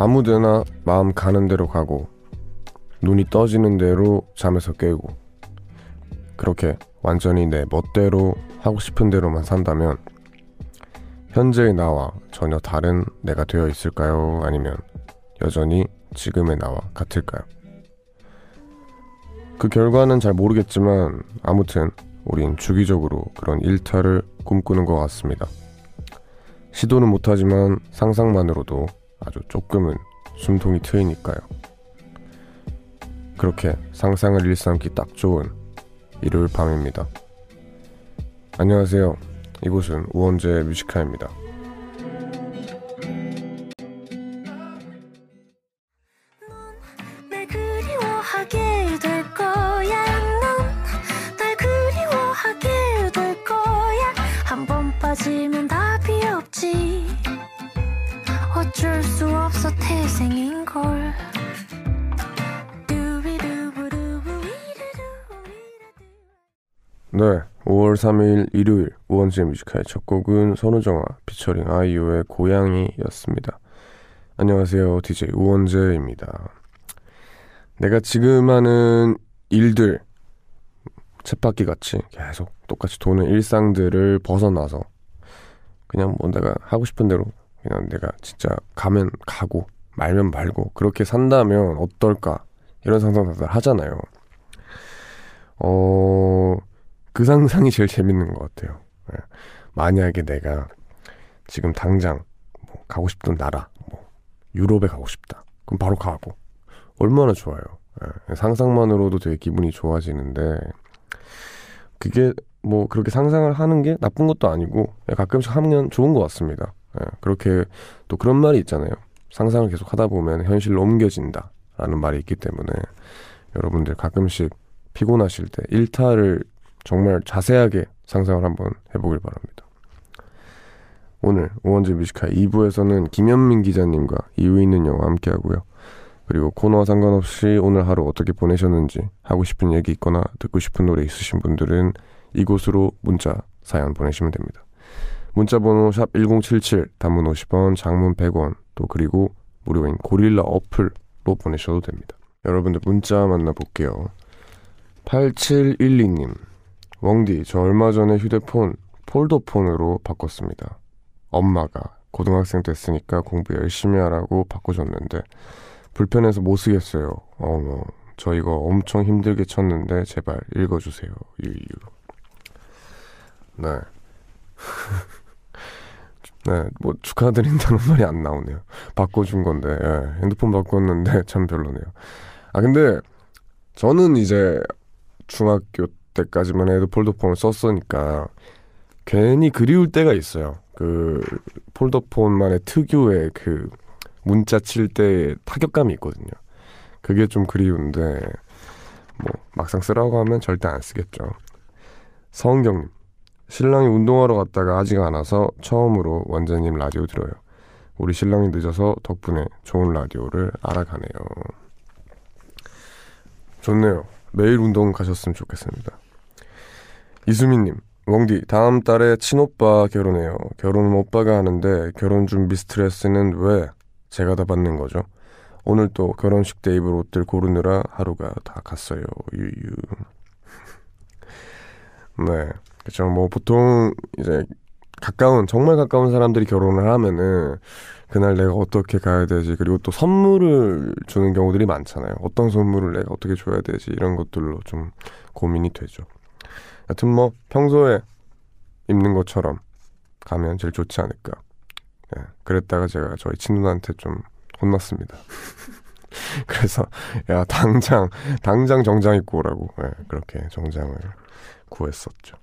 아무데나 마음 가는 대로 가고 눈이 떠지는 대로 잠에서 깨고 그렇게 완전히 내 멋대로 하고 싶은 대로만 산다면 현재의 나와 전혀 다른 내가 되어 있을까요? 아니면 여전히 지금의 나와 같을까요? 그 결과는 잘 모르겠지만 아무튼 우린 주기적으로 그런 일탈을 꿈꾸는 것 같습니다. 시도는 못하지만 상상만으로도 아주 조금은 숨통이 트이니까요. 그렇게 상상을 일삼기 딱 좋은 일요일 밤입니다. 안녕하세요. 이곳은 우원재 뮤지카입니다. 네, 5월 3일 일요일 우원재 Music High의 첫 곡은 선우정아 피처링 아이유의 고양이였습니다. 안녕하세요, DJ 우원재입니다. 내가 지금 하는 일들 쳇바퀴 같이 계속 똑같이 도는 일상들을 벗어나서 그냥 뭐 내가 하고 싶은 대로 그냥 내가 진짜 가면 가고 말면 말고 그렇게 산다면 어떨까 이런 상상 다들 하잖아요. 어, 그 상상이 제일 재밌는 것 같아요. 예. 만약에 내가 지금 당장 뭐 가고 싶던 나라, 뭐 유럽에 가고 싶다. 그럼 바로 가고 얼마나 좋아요. 예. 상상만으로도 되게 기분이 좋아지는데 그게 뭐 그렇게 상상을 하는 게 나쁜 것도 아니고 가끔씩 하면 좋은 것 같습니다. 예. 그렇게 또 그런 말이 있잖아요. 상상을 계속 하다 보면 현실로 옮겨진다라는 말이 있기 때문에 여러분들 가끔씩 피곤하실 때 일탈을 정말 자세하게 상상을 한번 해보길 바랍니다. 오늘 오원재 뮤지카 2부에서는 김현민 기자님과 이유 있는 영화 함께 하고요. 그리고 코너와 상관없이 오늘 하루 어떻게 보내셨는지 하고 싶은 얘기 있거나 듣고 싶은 노래 있으신 분들은 이곳으로 문자 사연 보내시면 됩니다. 문자 번호 샵1077 단문 50원 장문 100원 또 그리고 무료인 고릴라 어플로 보내셔도 됩니다. 여러분들 문자 만나볼게요. 8712님 웡디, 저 얼마 전에 휴대폰 폴더폰으로 바꿨습니다. 엄마가 고등학생 됐으니까 공부 열심히 하라고 바꿔줬는데 불편해서 못 쓰겠어요. 어머, 저 이거 엄청 힘들게 쳤는데 제발 읽어주세요. 유유. 네. 네, 뭐 축하드린다는 말이 안 나오네요. 바꿔준 건데, 예, 핸드폰 바꿨는데 참 별로네요. 아 근데 저는 이제 중학교 때까지만 해도 폴더폰을 썼으니까 괜히 그리울 때가 있어요. 그 폴더폰만의 특유의 그 문자 칠 때 타격감이 있거든요. 그게 좀 그리운데 뭐 막상 쓰라고 하면 절대 안 쓰겠죠. 서은경님 신랑이 운동하러 갔다가 아직 안 와서 처음으로 원재님 라디오 들어요. 우리 신랑이 늦어서 덕분에 좋은 라디오를 알아가네요. 좋네요. 매일 운동 가셨으면 좋겠습니다. 이수민님, 웡디, 다음 달에 친오빠 결혼해요. 결혼은 오빠가 하는데 결혼 준비 스트레스는 왜 제가 다 받는 거죠? 오늘 또 결혼식 때 입을 옷들 고르느라 하루가 다 갔어요. 유유. 네. 그쵸. 뭐 보통 이제 가까운, 정말 가까운 사람들이 결혼을 하면은 그날 내가 어떻게 가야 되지. 그리고 또 선물을 주는 경우들이 많잖아요. 어떤 선물을 내가 어떻게 줘야 되지. 이런 것들로 좀 고민이 되죠. 여튼 뭐 평소에 입는 것처럼 가면 제일 좋지 않을까. 예, 그랬다가 제가 저희 친누나한테 좀 혼났습니다. 그래서 야 당장 당장 정장 입고 오라고 예, 그렇게 정장을 구했었죠.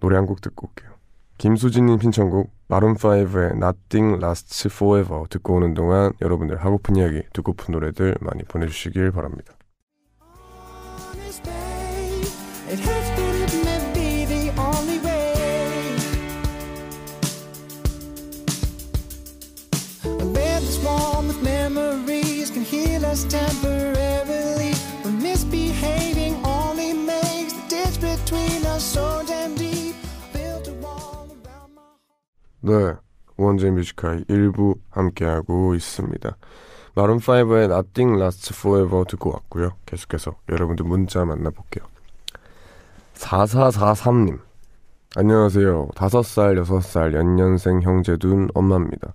노래 한 곡 듣고 올게요. 김수진님 신청곡 마룬5의 Nothing Lasts Forever 듣고 오는 동안 여러분들 하고픈 이야기 듣고픈 노래들 많이 보내주시길 바랍니다. 네. 우원재 뮤지컬 1부 함께하고 있습니다. 마룬5의 Nothing Lasts Forever 듣고 왔고요. 계속해서 여러분들 문자 만나볼게요. 4443님. 안녕하세요. 5살, 6살 연년생 형제 둔 엄마입니다.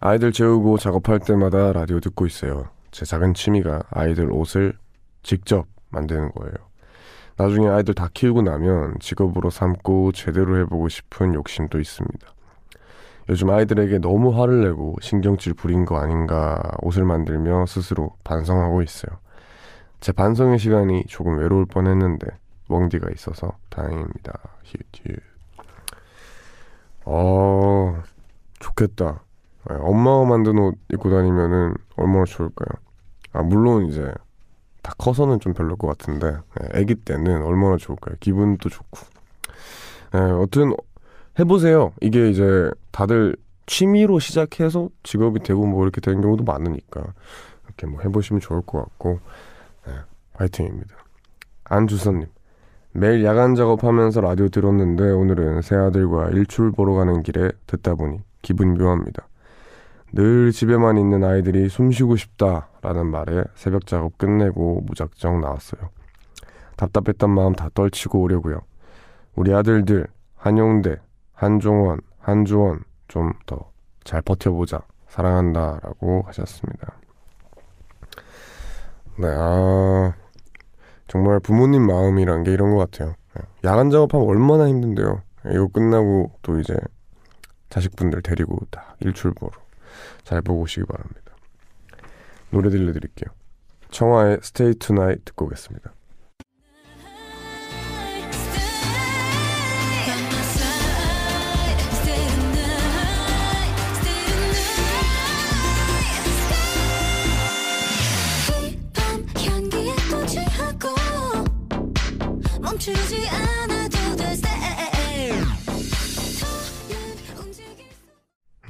아이들 재우고 작업할 때마다 라디오 듣고 있어요. 제 작은 취미가 아이들 옷을 직접 만드는 거예요. 나중에 아이들 다 키우고 나면 직업으로 삼고 제대로 해보고 싶은 욕심도 있습니다. 요즘 아이들에게 너무 화를 내고 신경질 부린 거 아닌가 옷을 만들며 스스로 반성하고 있어요. 제 반성의 시간이 조금 외로울 뻔 했는데 웡디가 있어서 다행입니다. 히읗 어, 좋겠다. 네, 엄마가 만든 옷 입고 다니면은 얼마나 좋을까요? 아, 물론 이제 다 커서는 좀 별로일 것 같은데 네, 아기 때는 얼마나 좋을까요? 기분도 좋고. 네, 어쨌든 해보세요. 이게 이제 다들 취미로 시작해서 직업이 되고 뭐 이렇게 되는 경우도 많으니까 이렇게 뭐 해보시면 좋을 것 같고 네, 화이팅입니다. 안주선님 매일 야간 작업하면서 라디오 들었는데 오늘은 새 아들과 일출 보러 가는 길에 듣다 보니 기분이 묘합니다. 늘 집에만 있는 아이들이 숨 쉬고 싶다라는 말에 새벽 작업 끝내고 무작정 나왔어요. 답답했던 마음 다 떨치고 오려고요. 우리 아들들 한용대, 한종원, 한주원 좀 더 잘 버텨보자. 사랑한다 라고 하셨습니다. 네, 아 정말 부모님 마음이란 게 이런 것 같아요. 네, 야간 작업하면 얼마나 힘든데요. 이거 끝나고 또 이제 자식분들 데리고 다 일출 보러 잘 보고 오시기 바랍니다. 노래 들려드릴게요. 청하의 Stay Tonight 듣고 오겠습니다.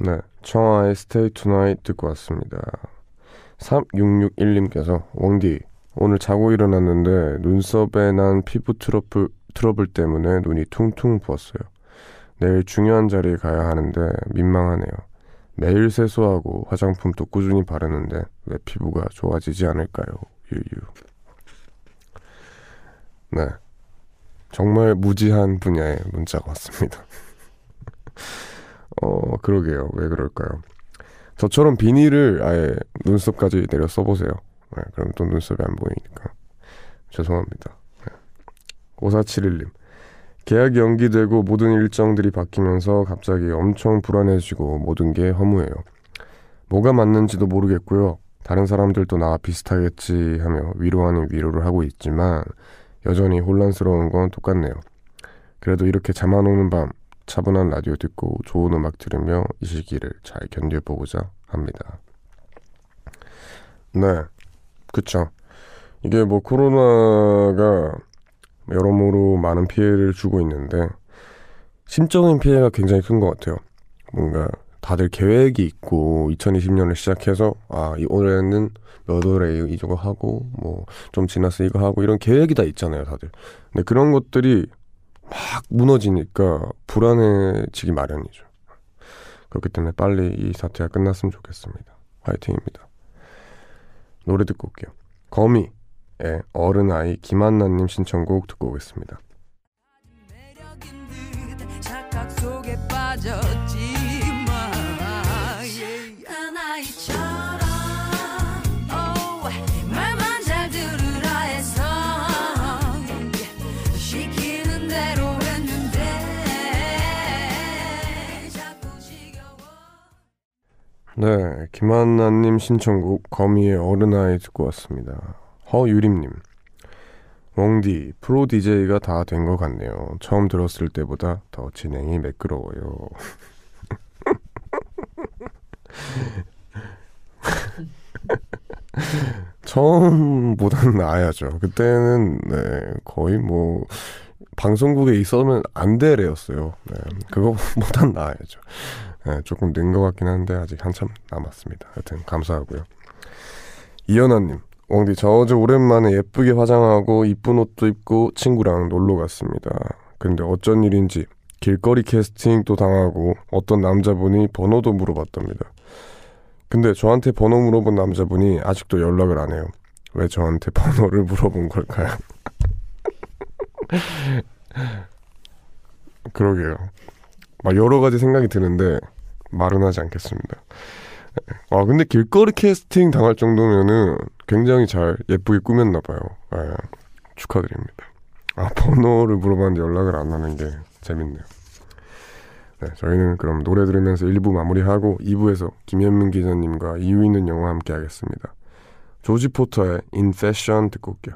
네, 청하의 Stay Tonight 듣고 왔습니다. 3661님께서 왕디 오늘 자고 일어났는데 눈썹에 난 피부 트러블, 트러블 때문에 눈이 퉁퉁 부었어요. 내일 중요한 자리에 가야 하는데 민망하네요. 매일 세수하고 화장품도 꾸준히 바르는데 왜 피부가 좋아지지 않을까요? 유유. 네. 정말 무지한 분야의 문자가 왔습니다. 어, 그러게요. 왜 그럴까요? 저처럼 비닐을 아예 눈썹까지 내려 써보세요. 네, 그럼 또 눈썹이 안 보이니까. 죄송합니다. 네. 5471님. 계약이 연기되고 모든 일정들이 바뀌면서 갑자기 엄청 불안해지고 모든 게 허무해요. 뭐가 맞는지도 모르겠고요. 다른 사람들도 나와 비슷하겠지 하며 위로 아닌 위로를 하고 있지만 여전히 혼란스러운 건 똑같네요. 그래도 이렇게 잠안 오는 밤 차분한 라디오 듣고 좋은 음악 들으며 이 시기를 잘 견뎌보고자 합니다. 네, 그쵸. 이게 뭐 코로나가 여러모로 많은 피해를 주고 있는데 심적인 피해가 굉장히 큰 것 같아요. 뭔가 다들 계획이 있고 2020년을 시작해서 아, 이 올해는 몇 월에 이거 하고 뭐 좀 지나서 이거 하고 이런 계획이 다 있잖아요, 다들. 근데 그런 것들이 막 무너지니까 불안해지기 마련이죠. 그렇기 때문에 빨리 이 사태가 끝났으면 좋겠습니다. 화이팅입니다. 노래 듣고 올게요. 거미의 어른아이 김한나님 신청곡 듣고 오겠습니다. 네, 김한나님 신청곡 거미의 어른아이 듣고 왔습니다. 허유림님, 웡디 프로 DJ가 다 된 것 같네요. 처음 들었을 때보다 더 진행이 매끄러워요. 처음보다는 나아야죠. 그때는 네, 거의 뭐 방송국에 있어면 안 되래였어요. 네, 그거보단 나아야죠. 네, 조금 는 것 같긴 한데 아직 한참 남았습니다. 하여튼 감사하고요. 이연아님, 웡디 저 어제 오랜만에 예쁘게 화장하고 이쁜 옷도 입고 친구랑 놀러 갔습니다. 근데 어쩐 일인지 길거리 캐스팅도 당하고 어떤 남자분이 번호도 물어봤답니다. 근데 저한테 번호 물어본 남자분이 아직도 연락을 안 해요. 왜 저한테 번호를 물어본 걸까요? 그러게요. 막 여러 가지 생각이 드는데 말은 하지 않겠습니다. 아 근데 길거리 캐스팅 당할 정도면은 굉장히 잘 예쁘게 꾸몄나 봐요. 예, 축하드립니다. 아 번호를 물어봤는데 연락을 안 하는 게 재밌네요. 네, 저희는 그럼 노래 들으면서 1부 마무리하고 2부에서 김현민 기자님과 이유 있는 영화 함께 하겠습니다. 조지 포터의 In Fashion 듣고 올게요.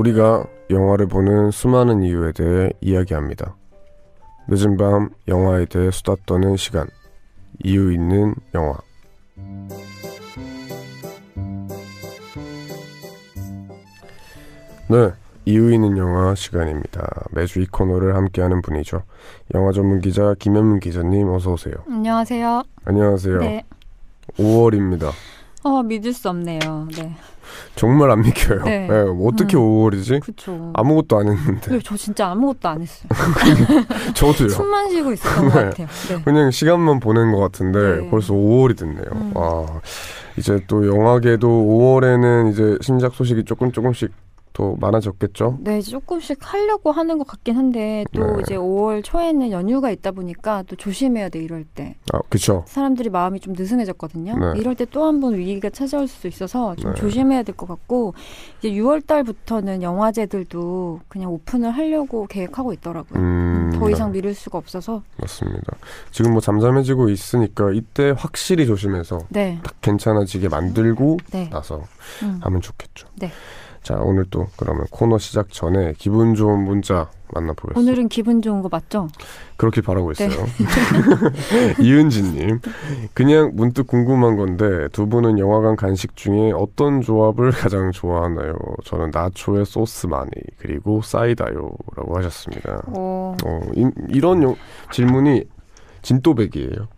우리가 영화를 보는 수많은 이유에 대해 이야기합니다. 늦은 밤 영화에 대해 수다 떠는 시간. 이유 있는 영화. 네, 이유 있는 영화 시간입니다. 매주 이 코너를 함께하는 분이죠. 영화 전문 기자 김현민 기자님 어서 오세요. 안녕하세요. 안녕하세요. 네. 5월입니다. 어, 믿을 수 없네요. 네. 정말 안 믿겨요. 네. 네, 어떻게 음. 5월이지? 그쵸. 아무것도 안 했는데. 네, 저 진짜 아무것도 안 했어요. 저도요. 숨만 쉬고 있었던 것 네. 같아요. 네. 그냥 시간만 보낸 것 같은데 네. 벌써 5월이 됐네요. 음. 와 이제 또 영화계도 5월에는 이제 신작 소식이 조금 조금씩 더 많아졌겠죠. 네, 조금씩 하려고 하는 것 같긴 한데 또 네. 이제 5월 초에는 연휴가 있다 보니까 또 조심해야 돼 이럴 때 아 그쵸. 사람들이 마음이 좀 느슨해졌거든요. 네. 이럴 때 또 한 번 위기가 찾아올 수도 있어서 좀 네. 조심해야 될 것 같고 이제 6월 달부터는 영화제들도 그냥 오픈을 하려고 계획하고 있더라고요. 음, 더 이상 네, 미룰 수가 없어서 맞습니다. 지금 뭐 잠잠해지고 있으니까 이때 확실히 조심해서 네, 딱 괜찮아지게 만들고 네, 나서 음. 하면 좋겠죠. 네. 자 오늘 또 그러면 코너 시작 전에 기분 좋은 문자 만나보겠습니다. 오늘은 기분 좋은 거 맞죠? 그렇게 바라고 네. 있어요. 이은지님, 그냥 문득 궁금한 건데 두 분은 영화관 간식 중에 어떤 조합을 가장 좋아하나요? 저는 나초에 소스 많이 그리고 사이다요라고 하셨습니다. 어, 어, 이, 요- 질문이 진또백이에요.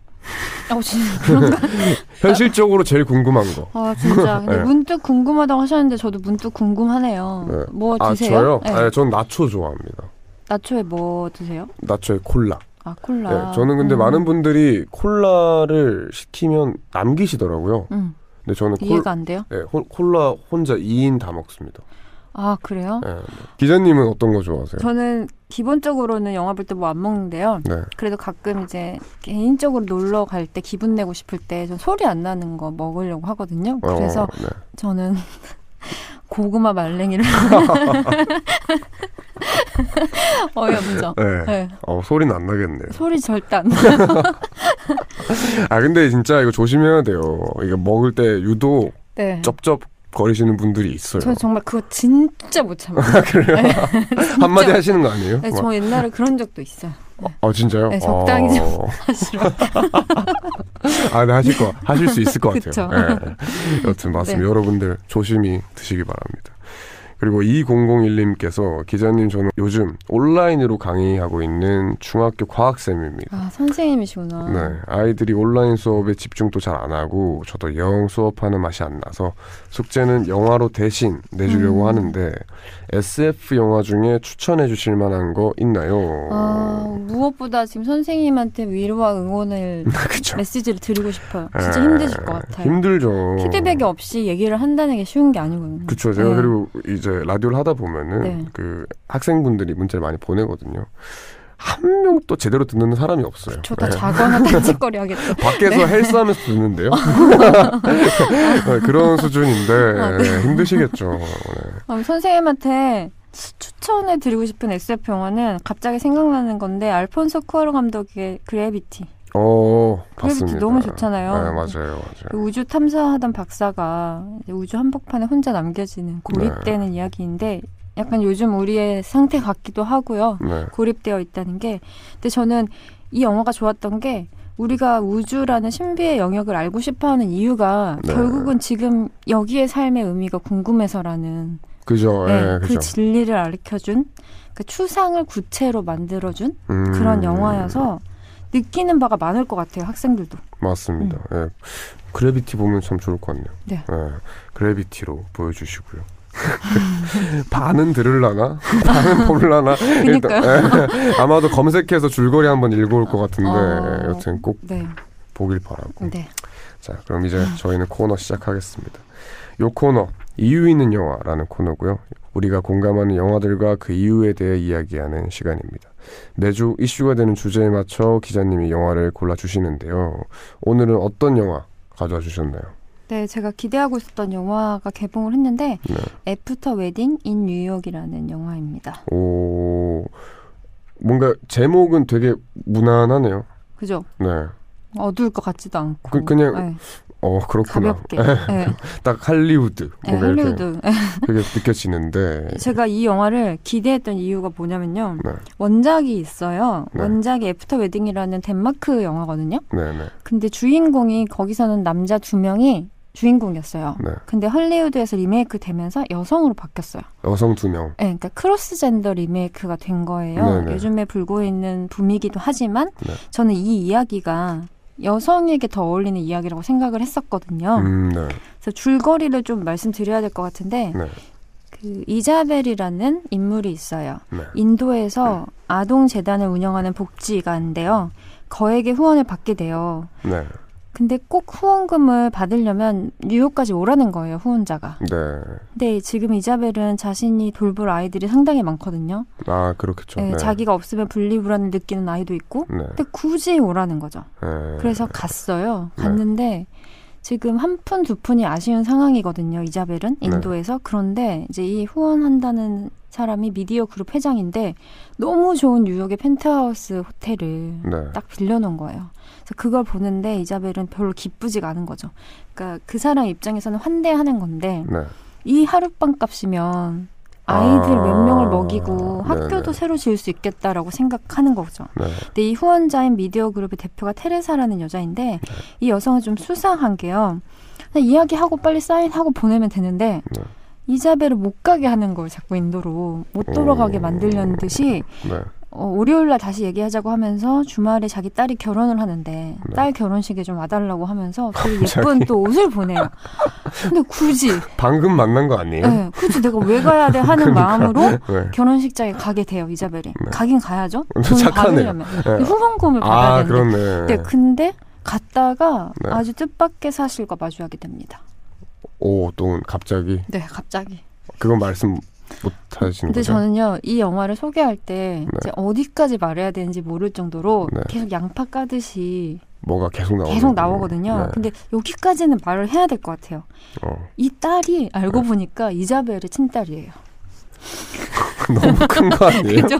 어 진짜? 현실적으로 제일 궁금한 거. 아 진짜. 근데 네. 문득 궁금하다고 하셨는데 저도 문득 궁금하네요. 네. 뭐아 드세요? 저요? 네. 아, 전 나초 좋아합니다. 나초에 뭐 드세요? 나초에 콜라. 아 콜라. 네, 저는 근데 음. 많은 분들이 콜라를 시키면 남기시더라고요. 음, 근데 저는 콜, 이해가 안 돼요? 네, 홀- 콜라 혼자 2인 다 먹습니다. 아 그래요? 네. 기자님은 어떤 거 좋아하세요? 저는 기본적으로는 영화 볼 때 뭐 안 먹는데요. 네. 그래도 가끔 이제 개인적으로 놀러 갈 때 기분 내고 싶을 때좀 소리 안 나는 거 먹으려고 하거든요. 그래서 어, 네. 저는 고구마 말랭이를 어이없죠. 네. 네. 어, 소리는 안 나겠네요. 소리 절대 안 나. 아 근데 진짜 이거 조심해야 돼요. 이거 먹을 때 유독 네. 쩝쩝 거리시는 분들이 있어요. 저 정말 그거 진짜 못 참아요. 그래요? 한마디 하시는 거 아니에요? 네, 막, 저 옛날에 그런 적도 있어요. 아 진짜요? 네, 적당히 좀 어. 사실은. 아, 네, 하실 거 하실 수 있을 것 같아요. 네. 여튼 맞습니다. 네. 여러분들 조심히 드시기 바랍니다. 그리고 2001님께서 기자님 저는 요즘 온라인으로 강의하고 있는 중학교 과학쌤입니다. 아 선생님이시구나. 네, 아이들이 온라인 수업에 집중도 잘 안 하고 저도 영 수업하는 맛이 안 나서 숙제는 영화로 대신 내주려고 음. 하는데 SF 영화 중에 추천해 주실 만한 거 있나요? 아 무엇보다 지금 선생님한테 위로와 응원을. 메시지를 드리고 싶어요. 진짜 에, 힘드실 것 같아요. 힘들죠. 피드백이 없이 얘기를 한다는 게 쉬운 게 아니거든요. 그쵸. 제가 네. 그리고 이제 라디오를 하다 보면은 네. 그 학생분들이 문자를 많이 보내거든요. 한명또 제대로 듣는 사람이 없어요. 저다 네. 자거나 딴짓거리 하겠다. 밖에서 헬스하면서 듣는데요. 네, 그런 수준인데 아, 네. 힘드시겠죠. 네. 음, 선생님한테 추천해 드리고 싶은 SF 영화는 갑자기 생각나는 건데 알폰소 쿠아로 감독의 그래비티. 어, 봤습니다. 너무 좋잖아요. 네, 맞아요, 그 맞아요. 우주 탐사하던 박사가 우주 한복판에 혼자 남겨지는 고립되는 이야기인데 약간 요즘 우리의 상태 같기도 하고요. 네, 고립되어 있다는 게. 근데 저는 이 영화가 좋았던 게 우리가 우주라는 신비의 영역을 알고 싶어 하는 이유가 네. 결국은 지금 여기의 삶의 의미가 궁금해서라는 그죠, 네, 예, 그 그죠. 진리를 가르쳐준 그 추상을 구체로 만들어준 음, 그런 영화여서 느끼는 바가 많을 것 같아요 학생들도. 맞습니다. 예. 그래비티 보면 참 좋을 것 같네요. 네. 예, 그래비티로 보여주시고요. 반은 들을라나? 반은 볼라나? 일단, 예. 아마도 검색해서 줄거리 한번 읽어올 것 같은데 어. 여튼 꼭 네, 보길 바라고. 네. 자, 그럼 이제 저희는 코너 시작하겠습니다. 요 코너 이유 있는 영화라는 코너고요. 우리가 공감하는 영화들과 그 이유에 대해 이야기하는 시간입니다. 매주 이슈가 되는 주제에 맞춰 기자님이 영화를 골라 주시는데요. 오늘은 어떤 영화 가져와 주셨나요? 네, 제가 기대하고 있었던 영화가 개봉을 했는데 네. After Wedding in New York이라는 영화입니다. 오 뭔가 제목은 되게 무난하네요. 그죠? 네. 어두울 것 같지도 않고. 그- 그냥 네, 어 그렇구나. 가볍게. 네, 딱 할리우드 네, 할리우드. 그게 느껴지는데. 제가 이 영화를 기대했던 이유가 뭐냐면요. 네, 원작이 있어요. 네. 원작이 After Wedding이라는 덴마크 영화거든요. 네, 네, 근데 주인공이 거기서는 남자 두 명이 주인공이었어요. 네. 근데 헐리우드에서 리메이크 되면서 여성으로 바뀌었어요. 여성 두 명. 네, 그러니까 cross gender 리메이크가 된 거예요. 네네. 요즘에 불고 있는 붐이기도 하지만 네. 저는 이 이야기가 여성에게 더 어울리는 이야기라고 생각을 했었거든요. 음, 네, 그래서 줄거리를 좀 말씀드려야 될 것 같은데 네, 그 이자벨이라는 인물이 있어요. 네. 인도에서 아동 재단을 운영하는 복지가인데요. 거액의 후원을 받게 돼요. 네, 근데 꼭 후원금을 받으려면 뉴욕까지 오라는 거예요, 후원자가. 네. 근데 지금 이자벨은 자신이 돌볼 아이들이 상당히 많거든요. 아 그렇겠죠. 네, 네. 자기가 없으면 분리불안을 느끼는 아이도 있고. 네. 근데 굳이 오라는 거죠. 네. 그래서 갔어요. 네. 갔는데 지금 한 푼 두 푼이 아쉬운 상황이거든요. 이자벨은 네. 인도에서. 그런데 이제 이 후원한다는 사람이 미디어 그룹 회장인데 너무 좋은 뉴욕의 펜트하우스 호텔을 네. 딱 빌려놓은 거예요. 그걸 보는데 이자벨은 별로 기쁘지가 않은 거죠. 그러니까 그 사람 입장에서는 환대하는 건데 네. 이 하룻밤 값이면 아이들 아, 몇 명을 먹이고 네네. 학교도 새로 지을 수 있겠다라고 생각하는 거죠. 네. 근데 이 후원자인 미디어 그룹의 대표가 테레사라는 여자인데 이 여성은 좀 수상한 게요. 이야기하고 빨리 사인하고 보내면 되는데 네. 이자벨을 못 가게 하는 걸 자꾸 인도로 못 돌아가게 오. 만들려는 듯이 네. 어, 월요일 날 다시 얘기하자고 하면서 주말에 자기 딸이 결혼을 하는데 딸 결혼식에 좀 와달라고 하면서 되게 예쁜 또 옷을 보내요. 근데 굳이 방금 만난 거 아니에요? 네, 굳이 내가 왜 가야 돼 하는 마음으로 네. 결혼식장에 가게 돼요 이자벨이. 네. 가긴 가야죠. 착하네요. 받으려면 네. 후원금을 받아야 아 되는데. 그렇네. 네, 근데 갔다가 네. 아주 뜻밖의 사실과 마주하게 됩니다. 오, 또 갑자기 네, 갑자기. 그건 말씀 못 하시는 근데 거죠? 저는요 이 영화를 소개할 때 네. 이제 어디까지 말해야 되는지 모를 정도로 네. 계속 양파 까듯이 뭐가 계속 나오는 계속 나오거든요. 네. 근데 여기까지는 말을 해야 될 것 같아요. 어. 이 딸이 알고 네. 보니까 이자벨의 친딸이에요. 너무 큰 거 아니에요? 그죠?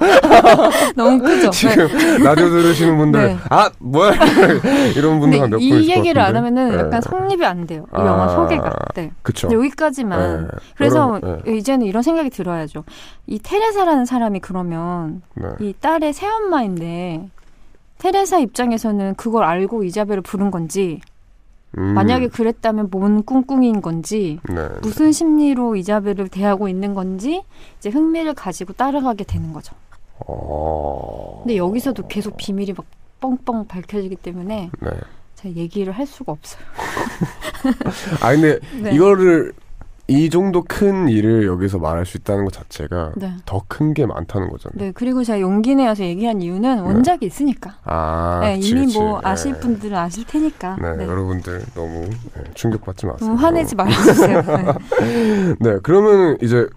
너무 크죠? 네. 지금 라디오 들으시는 분들 네. 아 뭐야 이런 분들 몇분 이 얘기를 안 하면은 네. 약간 성립이 안 돼요. 이 아, 영화 소개가. 네. 그쵸. 여기까지만. 네. 그래서 여러분, 네. 이제는 이런 생각이 들어야죠. 이 테레사라는 사람이 그러면 네. 이 딸의 새엄마인데 테레사 입장에서는 그걸 알고 이자벨을 부른 건지 음, 만약에 그랬다면 뭔 꿍꿍인 건지 네. 무슨 심리로 이자벨을 대하고 있는 건지 이제 흥미를 가지고 따라가게 되는 거죠. 어. 근데 여기서도 계속 비밀이 막 뻥뻥 밝혀지기 때문에 네. 제가 얘기를 할 수가 없어요. 아 근데 네. 이거를 이 정도 큰 일을 여기서 말할 수 있다는 것 자체가 네. 더큰 게 많다는 거잖아요. 네, 그리고 제가 용기 내어서 얘기한 이유는 원작이 있으니까. 아, 네, 그치, 이미 그치. 뭐 네. 아실 분들은 아실 테니까. 네, 네. 여러분들 너무 네, 충격받지 마세요. 너무 화내지 말아주세요. 네. 네, 그러면 이제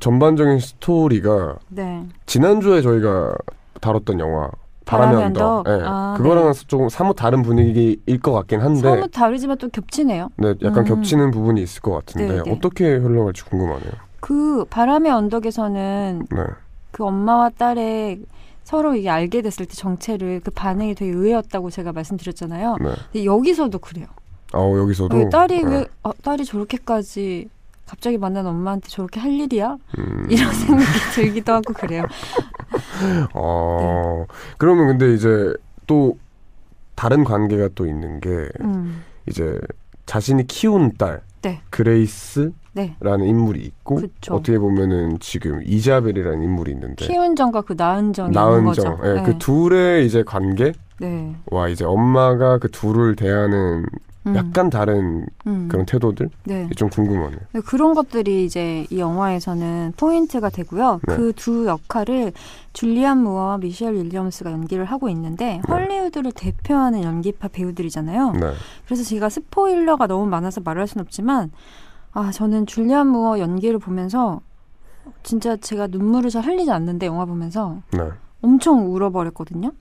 전반적인 스토리가 네. 지난주에 저희가 다뤘던 영화 바람의 바람의 언덕, 언덕. 네, 아, 그거랑은 조금 사뭇 다른 분위기일 것 같긴 한데, 사뭇 다르지만 또 겹치네요. 네, 약간 음. 겹치는 부분이 있을 것 같은데 네, 네. 어떻게 흘러갈지 궁금하네요. 그 바람의 언덕에서는 네, 그 엄마와 딸의 서로 이게 알게 됐을 때 정체를 그 반응이 되게 의외였다고 제가 말씀드렸잖아요. 네. 근데 여기서도 그래요. 아, 여기서도 왜 딸이 네. 왜 어, 딸이 저렇게까지 갑자기 만난 엄마한테 저렇게 할 일이야? 음, 이런 생각이 들기도 하고 그래요. 어, 그러면 근데 이제 또 다른 관계가 또 있는 게 음, 이제 자신이 키운 딸 네. 그레이스라는 네. 인물이 있고 그쵸. 어떻게 보면은 지금 이자벨이라는 인물이 있는데 키운 정과 그 정이 나은. 정, 예, 네. 그 둘의 이제 관계와 네. 이제 엄마가 그 둘을 대하는 음, 약간 다른 음, 그런 태도들 네. 좀 궁금하네요. 네, 그런 것들이 이제 이 영화에서는 포인트가 되고요. 네. 그두 역할을 줄리안 무어와 미셸 윌리엄스가 연기를 하고 있는데 헐리우드를 대표하는 연기파 배우들이잖아요. 네, 그래서 제가 스포일러가 너무 많아서 말할 순 없지만 아 저는 줄리안 무어 연기를 보면서 진짜 제가 눈물을 잘 흘리지 않는데 영화 보면서 네, 엄청 울어버렸거든요.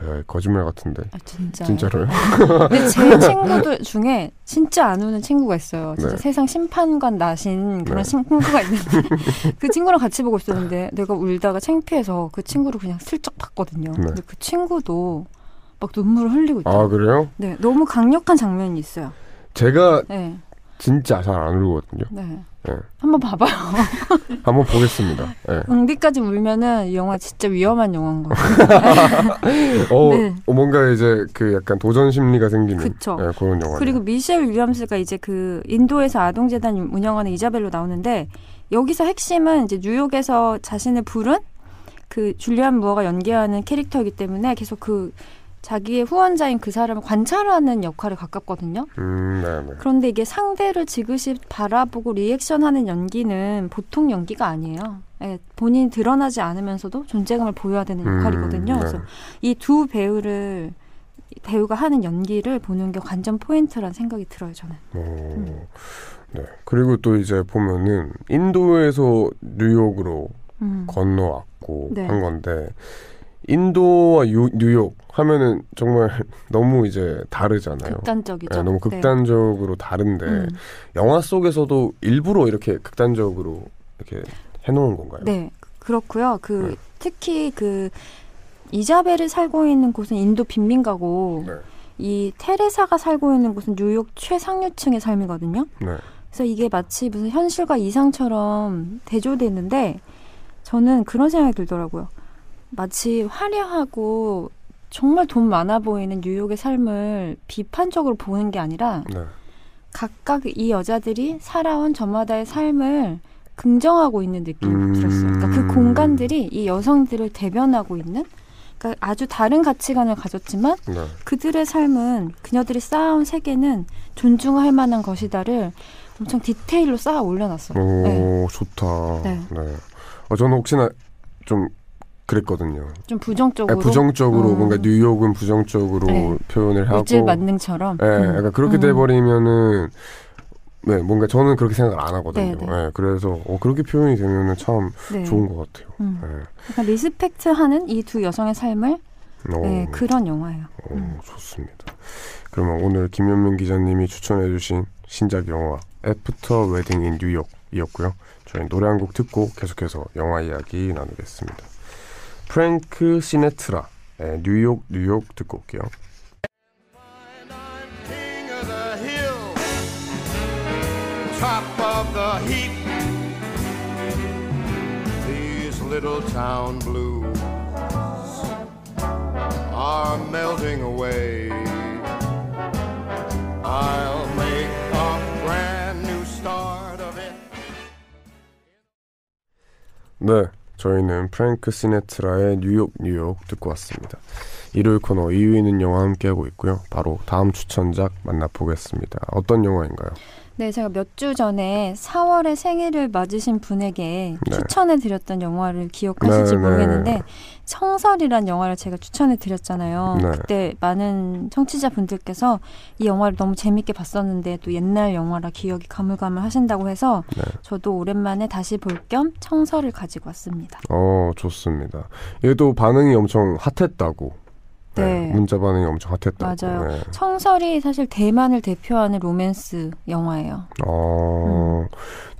예, 거짓말 같은데 아 진짜. 진짜로요? 근데 제 친구들 중에 진짜 안 우는 친구가 있어요. 진짜 네. 세상 심판관 나신 그런 네. 친구가 있는데 그 친구랑 같이 보고 있었는데 내가 울다가 창피해서 그 친구를 그냥 슬쩍 봤거든요. 네. 근데 그 친구도 막 눈물을 흘리고 있더라고요. 아 그래요? 네, 너무 강력한 장면이 있어요. 제가 네, 진짜 잘 안 울거든요. 네. 네. 한번 봐봐요. 한번 보겠습니다. 예. 응비까지 울면은 이 영화 진짜 위험한 영화인 거예요. 어, 네. 어, 뭔가 이제 그 약간 도전 심리가 생기는 그쵸. 예, 그런 영화. 그리고 미셸 윌리엄스가 이제 그 인도에서 아동재단 운영하는 이자벨로 나오는데 여기서 핵심은 이제 뉴욕에서 자신을 부른 그 줄리안 무어가 연기하는 캐릭터이기 때문에 계속 그 자기의 후원자인 그 사람을 관찰하는 역할에 가깝거든요. 음, 네, 네. 그런데 이게 상대를 지그시 바라보고 리액션하는 연기는 보통 연기가 아니에요. 예, 본인이 드러나지 않으면서도 존재감을 보여야 되는 역할이거든요. 음, 네. 그래서 이 두 배우를 배우가 하는 연기를 보는 게 관전 포인트라는 생각이 들어요. 저는. 오, 네. 그리고 또 이제 보면은 인도에서 뉴욕으로 음. 건너왔고 네. 한 건데 인도와 유- 뉴욕 하면은 정말 너무 이제 다르잖아요. 극단적이죠. 예, 너무 네. 극단적으로 다른데 음. 영화 속에서도 일부러 이렇게 극단적으로 이렇게 해놓은 건가요? 네, 그렇고요. 그 네. 특히 그 이자벨이 살고 있는 곳은 인도 빈민 가고 네. 이 테레사가 살고 있는 곳은 뉴욕 최상류층의 삶이거든요. 네. 그래서 이게 마치 무슨 현실과 이상처럼 대조되는데 저는 그런 생각이 들더라고요. 마치 화려하고 정말 돈 많아 보이는 뉴욕의 삶을 비판적으로 보는 게 아니라 네. 각각 이 여자들이 살아온 저마다의 삶을 긍정하고 있는 느낌이 음. 들었어요. 그러니까 그 공간들이 이 여성들을 대변하고 있는 그러니까 아주 다른 가치관을 가졌지만 네. 그들의 삶은 그녀들이 쌓아온 세계는 존중할 만한 것이다를 엄청 디테일로 쌓아 올려놨어요. 오, 네. 좋다. 네. 어, 저는 혹시나 좀 그랬거든요. 좀 네, 부정적으로 부정적으로 어. 뭔가 뉴욕은 부정적으로 네. 표현을 하고 물질 만능처럼. 예, 음. 약간 그렇게 음. 돼 버리면은 네, 뭔가 저는 그렇게 생각을 안 하거든요. 네, 네. 예, 그래서 어, 그렇게 표현이 되면은 참 네. 좋은 것 같아요. 음. 예. 약간 리스펙트하는 이 두 여성의 삶을 오, 네, 그런 영화예요. 오, 음. 좋습니다. 그러면 오늘 김현민 기자님이 추천해주신 신작 영화 애프터 웨딩 인 뉴욕이었고요. 저희 노래 한 곡 듣고 계속해서 영화 이야기 나누겠습니다. 프랭크 시네트라 네, 뉴욕 뉴욕 듣고 올게요. new York. of it. 네. 저희는 프랭크 시네트라의 뉴욕 뉴욕 듣고 왔습니다. 일요일 코너 2위는 영화 함께하고 있고요. 바로 다음 추천작 만나보겠습니다. 어떤 영화인가요? 네, 제가 몇 주 전에 4월에 생일을 맞으신 분에게 네. 추천해 드렸던 영화를 기억하실지 네, 네. 모르겠는데 청설이란 영화를 제가 추천해 드렸잖아요. 네. 그때 많은 청취자 분들께서 이 영화를 너무 재밌게 봤었는데 또 옛날 영화라 기억이 가물가물 하신다고 해서 네. 저도 오랜만에 다시 볼 겸 청설을 가지고 왔습니다. 어, 좋습니다. 얘도 반응이 엄청 핫했다고. 네. 문자 반응이 엄청 핫했다고. 맞아요. 네. 청설이 사실 대만을 대표하는 로맨스 영화예요. 어, 음.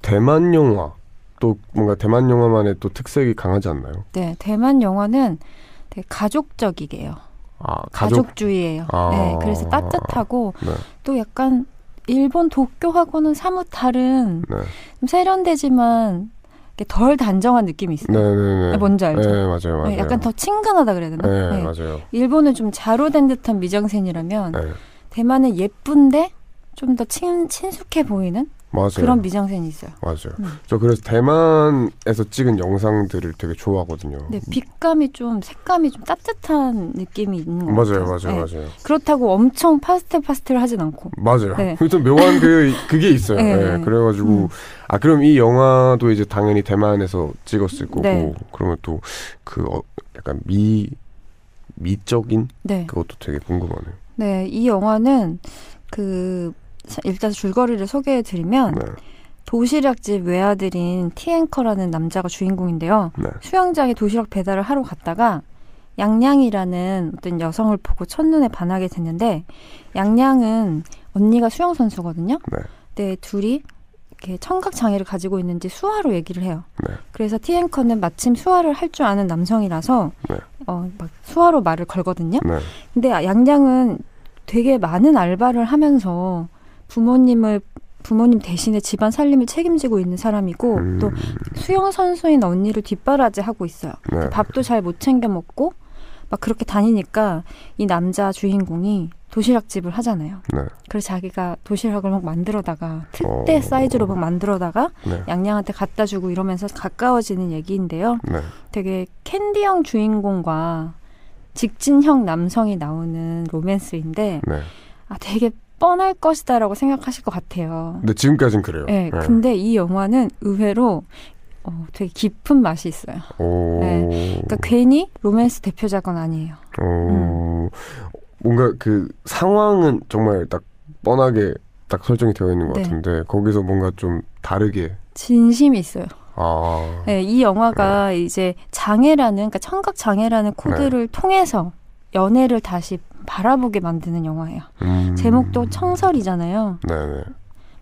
대만 영화. 또 뭔가 대만 영화만의 또 특색이 강하지 않나요? 네, 대만 영화는 되게 가족적이게요. 아, 가족. 가족주의예요. 아. 네, 그래서 따뜻하고 네. 또 약간 일본 도쿄하고는 사뭇 다른 네. 좀 세련되지만 덜 단정한 느낌이 있어요. 네네네. 뭔지 알죠? 네, 맞아요, 맞아요. 네, 약간 더 친근하다 그래야 되나? 네, 네. 맞아요. 일본은 좀 자로된 듯한 미장센이라면 네, 대만은 예쁜데 좀 더 친숙해 보이는 맞아요. 그런 미장센이 있어요. 맞아요. 음. 저 그래서 대만에서 찍은 영상들을 되게 좋아하거든요. 네, 빛감이 좀 색감이 좀 따뜻한 느낌이 있는 것 맞아요, 같아요. 맞아요, 네. 맞아요. 그렇다고 엄청 파스텔 파스텔 하진 않고. 맞아요. 네. 좀 묘한 그 그게 있어요. 네. 네, 그래가지고 음. 아 그럼 이 영화도 이제 당연히 대만에서 찍었을 거고 네. 그러면 또 그 어, 약간 미 미적인 네. 그것도 되게 궁금하네요. 네, 이 영화는 그 자, 일단 줄거리를 소개해 드리면 네, 도시락집 외아들인 티앵커라는 남자가 주인공인데요. 네, 수영장에 도시락 배달을 하러 갔다가 양양이라는 어떤 여성을 보고 첫눈에 반하게 됐는데 양양은 언니가 수영 선수거든요. 네. 근데 둘이 이렇게 청각 장애를 가지고 있는지 수화로 얘기를 해요. 네. 그래서 티앵커는 마침 수화를 할 줄 아는 남성이라서 네. 어, 막 수화로 말을 걸거든요. 네, 근데 양양은 되게 많은 알바를 하면서 부모님을 부모님 대신에 집안 살림을 책임지고 있는 사람이고 음, 또 수영 선수인 언니를 뒷바라지하고 있어요. 네. 밥도 잘 못 챙겨 먹고 막 그렇게 다니니까 이 남자 주인공이 도시락집을 하잖아요. 네, 그래서 자기가 도시락을 막 만들어다가 특대 어. 사이즈로 막 만들어다가 네, 양양한테 갖다 주고 이러면서 가까워지는 얘기인데요. 네. 되게 캔디형 주인공과 직진형 남성이 나오는 로맨스인데 네. 아 되게 뻔할 것이다라고 생각하실 것 같아요. 근데 지금까진 그래요. 네, 근데 이 영화는 의외로 어, 되게 깊은 맛이 있어요. 오. 그러니까 괜히 로맨스 대표작은 아니에요. 어, 뭔가 그 상황은 정말 딱 뻔하게 딱 설정이 되어 있는 것 네. 같은데 거기서 뭔가 좀 다르게 진심이 있어요. 아, 네, 이 영화가 이제 장애라는 그러니까 청각 장애라는 코드를 네. 통해서 연애를 다시 바라보게 만드는 영화예요. 음. 제목도 청설이잖아요. 네네.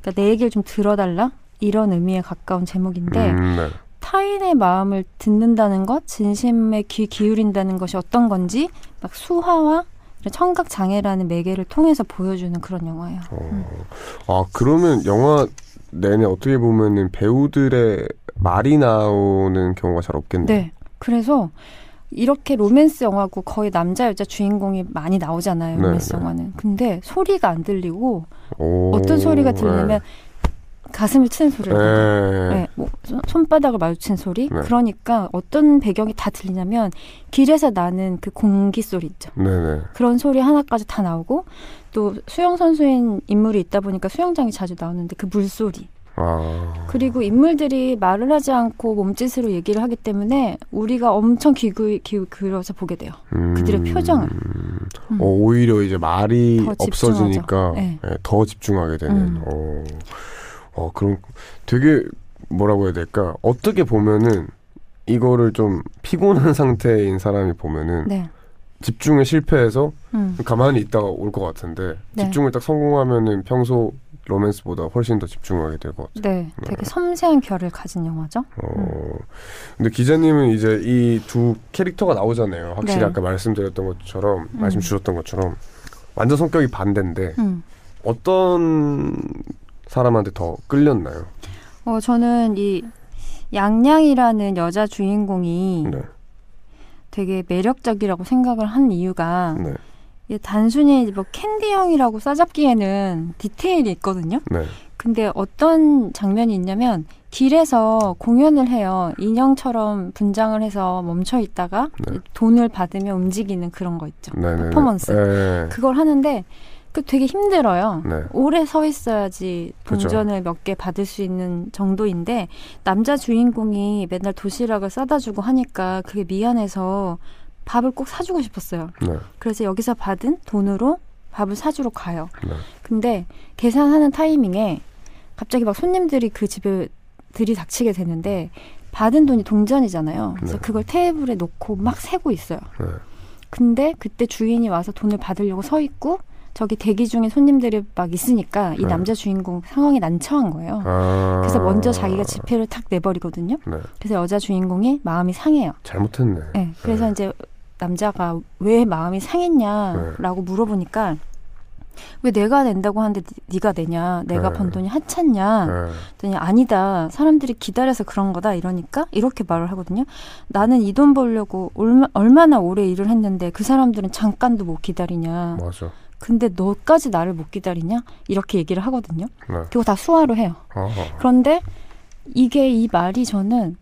그러니까 내 얘기를 좀 들어달라 이런 의미에 가까운 제목인데 음, 네. 타인의 마음을 듣는다는 것, 진심에 귀 기울인다는 것이 어떤 건지 막 수화와 청각 장애라는 매개를 통해서 보여주는 그런 영화예요. 어. 아 그러면 영화 내내 어떻게 보면은 배우들의 말이 나오는 경우가 잘 없겠네요. 네. 그래서 이렇게 로맨스 영화고 거의 남자 여자 주인공이 많이 나오잖아요. 네, 로맨스 네. 영화는. 근데 소리가 안 들리고 오, 어떤 소리가 들리면 가슴을 치는 소리를 들려요. 네. 네, 뭐 손- 손바닥을 마주친 소리. 네. 그러니까 어떤 배경이 다 들리냐면 길에서 나는 그 공기 소리 있죠. 그런 소리 하나까지 다 나오고 또 수영 선수인 인물이 있다 보니까 수영장이 자주 나오는데 그 물소리. 아. 그리고 인물들이 말을 하지 않고 몸짓으로 얘기를 하기 때문에 우리가 엄청 귀 기울여서 보게 돼요. 음, 그들의 표정을. 음. 어, 오히려 이제 말이 더 없어지니까. 네. 예, 더 집중하게 되는. 음. 어, 어, 그럼 되게 뭐라고 해야 될까? 어떻게 보면은 이거를 좀 피곤한 상태인 사람이 보면은 네. 집중에 실패해서 음. 가만히 있다가 올 것 같은데 네. 집중을 딱 성공하면은 평소 로맨스보다 훨씬 더 집중하게 될것 같아요. 네. 되게 섬세한 결을 가진 영화죠. 어, 근데 기자님은 이제 이 두 캐릭터가 나오잖아요. 확실히 네. 아까 말씀드렸던 것처럼 음. 말씀 주셨던 것처럼 완전 성격이 반대인데 음. 어떤 사람한테 더 끌렸나요? 어, 저는 이 양양이라는 여자 주인공이 네, 되게 매력적이라고 생각을 한 이유가 네, 이게 단순히 뭐 캔디형이라고 싸잡기에는 디테일이 있거든요. 네. 근데 어떤 장면이 있냐면 길에서 공연을 해요. 인형처럼 분장을 해서 멈춰 있다가 네. 돈을 받으며 움직이는 그런 거 있죠. 네, 네, 네. 퍼포먼스. 네. 그걸 하는데 그 되게 힘들어요. 네. 오래 서 있어야지. 동전을 몇 개 받을 수 있는 정도인데 남자 주인공이 맨날 도시락을 싸다 주고 하니까 그게 미안해서 밥을 꼭 사주고 싶었어요. 네. 그래서 여기서 받은 돈으로 밥을 사주러 가요. 네. 근데 계산하는 타이밍에 갑자기 막 손님들이 그 집에 들이닥치게 되는데 받은 돈이 동전이잖아요. 그래서 네. 그걸 테이블에 놓고 막 세고 있어요. 네. 근데 그때 주인이 와서 돈을 받으려고 서 있고 저기 대기 중에 손님들이 막 있으니까 이 네. 남자 주인공 상황이 난처한 거예요. 아. 그래서 먼저 자기가 지폐를 탁 내버리거든요. 네. 그래서 여자 주인공이 마음이 상해요. 잘못했네. 네, 그래서 이제 남자가 왜 마음이 네. 상했냐라고 물어보니까 왜 내가 낸다고 하는데 니- 네가 내냐? 내가 네. 번 돈이 하찮냐? 네. 그랬더니 아니다. 사람들이 기다려서 그런 거다. 이러니까 이렇게 말을 하거든요. 나는 이 돈 벌려고 얼마, 얼마나 오래 일을 했는데 그 사람들은 잠깐도 못 기다리냐. 맞아. 근데 너까지 나를 못 기다리냐? 이렇게 얘기를 하거든요. 네. 그리고 다 수화로 해요. 아. 그런데 이게 이 말이 저는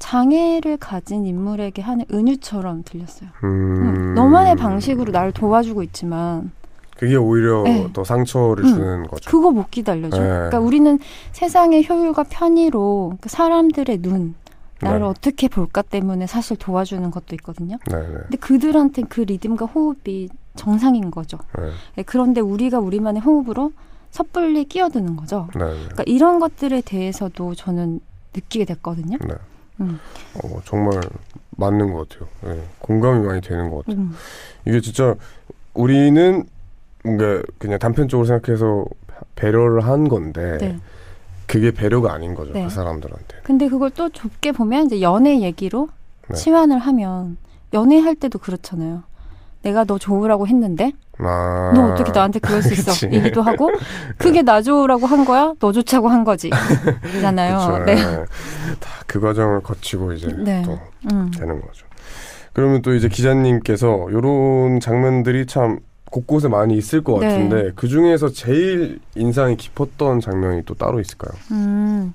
장애를 가진 인물에게 하는 은유처럼 들렸어요. 음. 음, 너만의 방식으로 나를 도와주고 있지만 그게 오히려 네. 더 상처를 음. 주는 거죠. 그거 못 기다려줘. 네. 그러니까 우리는 세상의 효율과 편의로 그 사람들의 눈 나를 네. 어떻게 볼까 때문에 사실 도와주는 것도 있거든요. 네, 네. 근데 그들한텐 그 리듬과 호흡이 정상인 거죠. 네. 네, 그런데 우리가 우리만의 호흡으로 섣불리 끼어드는 거죠. 그러니까 이런 것들에 대해서도 저는 느끼게 됐거든요. 네. 음. 어, 정말 맞는 것 같아요. 네. 공감이 많이 되는 것 같아요. 음. 이게 진짜 우리는 뭔가 그냥 단편적으로 생각해서 배려를 한 건데 네. 그게 배려가 아닌 거죠. 네. 그 사람들한테. 근데 그걸 또 좁게 보면 이제 연애 얘기로 네. 치환을 하면 연애할 때도 그렇잖아요. 내가 너 좋으라고 했는데 아. 너 어떻게 나한테 그럴 수 있어? 얘기도 하고 그게 나 좋으라고 한 거야? 너 좋자고 한 거지. 잖아요. 네. 네. 다 그 과정을 거치고 이제 네. 또 음. 되는 거죠. 그러면 또 이제 기자님께서 이런 장면들이 참 곳곳에 많이 있을 것 네. 같은데 그 중에서 제일 인상이 깊었던 장면이 또 따로 있을까요? 음.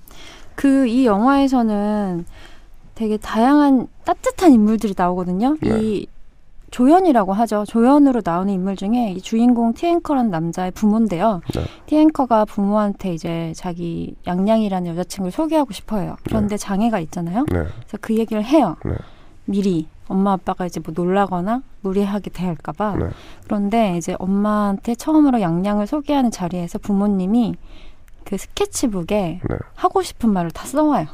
그 이 영화에서는 되게 다양한 따뜻한 인물들이 나오거든요. 네. 이 조연이라고 하죠. 조연으로 나오는 인물 중에 이 주인공 티앵커라는 남자의 부모인데요. 네. 티앵커가 부모한테 이제 자기 양양이라는 여자친구를 소개하고 싶어요. 그런데 장애가 있잖아요. 네. 그래서 그 얘기를 해요. 네. 미리 엄마 아빠가 이제 뭐 놀라거나 무리하게 대할까봐. 네. 그런데 이제 엄마한테 처음으로 양양을 소개하는 자리에서 부모님이 그 스케치북에 네. 하고 싶은 말을 다 써와요.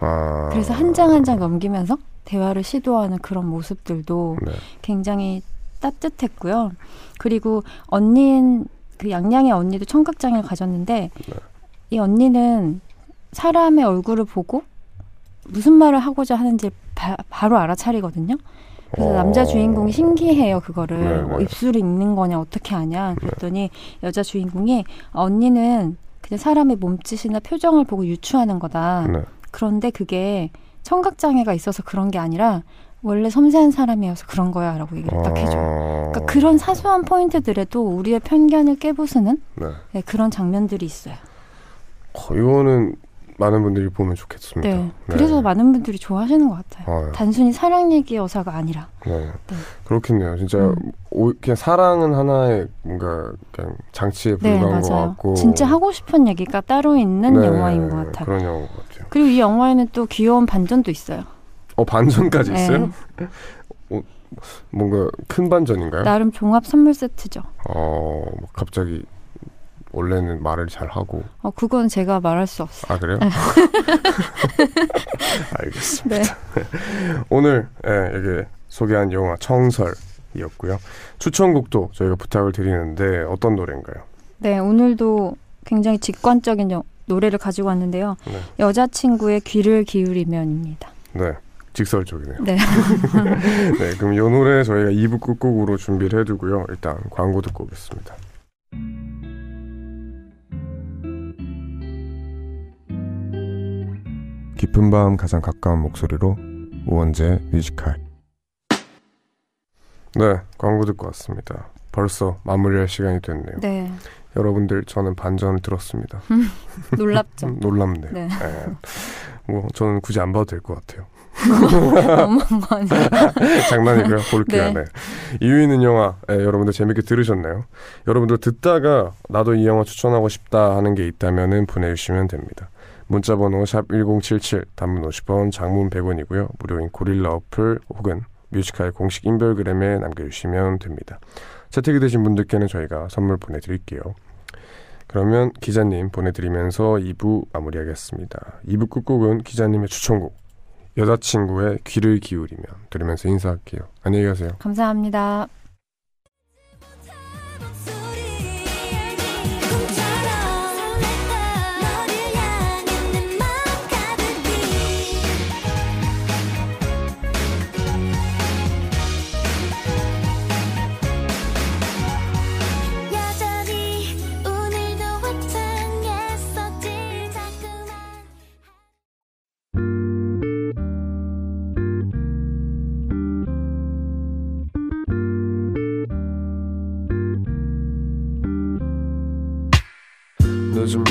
아. 그래서 한 장 한장 넘기면서 대화를 시도하는 그런 모습들도 네. 굉장히 따뜻했고요. 그리고 언니인 그 양양의 언니도 청각장애를 가졌는데 네. 이 언니는 사람의 얼굴을 보고 무슨 말을 하고자 하는지 바, 로 알아차리거든요. 그래서 어. 남자 주인공이 신기해요 그거를 네, 뭐 네. 입술이 있는 거냐 어떻게 아냐 그랬더니 여자 주인공이 언니는 그냥 사람의 몸짓이나 표정을 보고 유추하는 거다. 네. 그런데 그게 청각장애가 있어서 그런 게 아니라 원래 섬세한 사람이어서 그런 거야 라고 얘기를 딱 해줘. 요 어. 그러니까 그런 사소한 포인트들에도 우리의 편견을 깨부수는 네. 네, 그런 장면들이 있어요. 어, 이거는 많은 분들이 보면 좋겠습니다. 네. 그래서 많은 분들이 좋아하시는 것 같아요. 아, 단순히 사랑 얘기여서가 아니라. 네. 네. 그렇겠네요. 진짜 음. 오, 그냥 사랑은 하나의 뭔가 그냥 장치에 네, 불과한 것. 같고 진짜 하고 싶은 얘기가 따로 있는 네, 영화인 것 같아요. 그런 영화인 것 같아요. 그리고 이 영화에는 또 귀여운 반전도 있어요. 어 반전까지 네. 있어요? 뭔가 큰 반전인가요? 나름 종합 선물 세트죠. 어뭐 갑자기 원래는 말을 잘 하고 어, 그건 제가 말할 수 없어요. 아 그래요? 알겠습니다. 네. 오늘 예, 여기 소개한 영화 청설이었고요. 추천곡도 저희가 부탁을 드리는데 어떤 노래인가요? 네, 오늘도 굉장히 직관적인 여- 노래를 가지고 왔는데요. 네. 여자친구의 귀를 기울이면입니다. 네. 직설적이네요. 네. 네, 그럼 이 노래 저희가 2부 끝곡으로 준비를 해두고요. 일단 광고 듣고 오겠습니다. 깊은 밤 가장 가까운 목소리로 우원재 뮤지컬. 네, 광고 듣고 왔습니다. 벌써 마무리할 시간이 됐네요. 네. 여러분들 저는 반전을 들었습니다. 놀랍죠. 음, 놀랍네요. 네. 예. 뭐 저는 굳이 안 봐도 될 것 같아요. 너무한 거 아니에요? 장난이고요. 볼게요. 네. 네. 이유있는 영화 예, 여러분들 재밌게 들으셨나요? 여러분들 듣다가 나도 이 영화 추천하고 싶다 하는 게 있다면은 보내주시면 됩니다. 문자번호 샵 #1077 단문 50원, 장문 100원이고요. 무료인 고릴라 어플 혹은 뮤지컬 공식 인별그램에 남겨주시면 됩니다. 채택이 되신 분들께는 저희가 선물 보내드릴게요. 그러면 기자님 보내드리면서 2부 마무리하겠습니다. 2부 끝곡은 기자님의 추천곡 여자친구의 귀를 기울이면 들으면서 인사할게요. 안녕히 가세요. 감사합니다.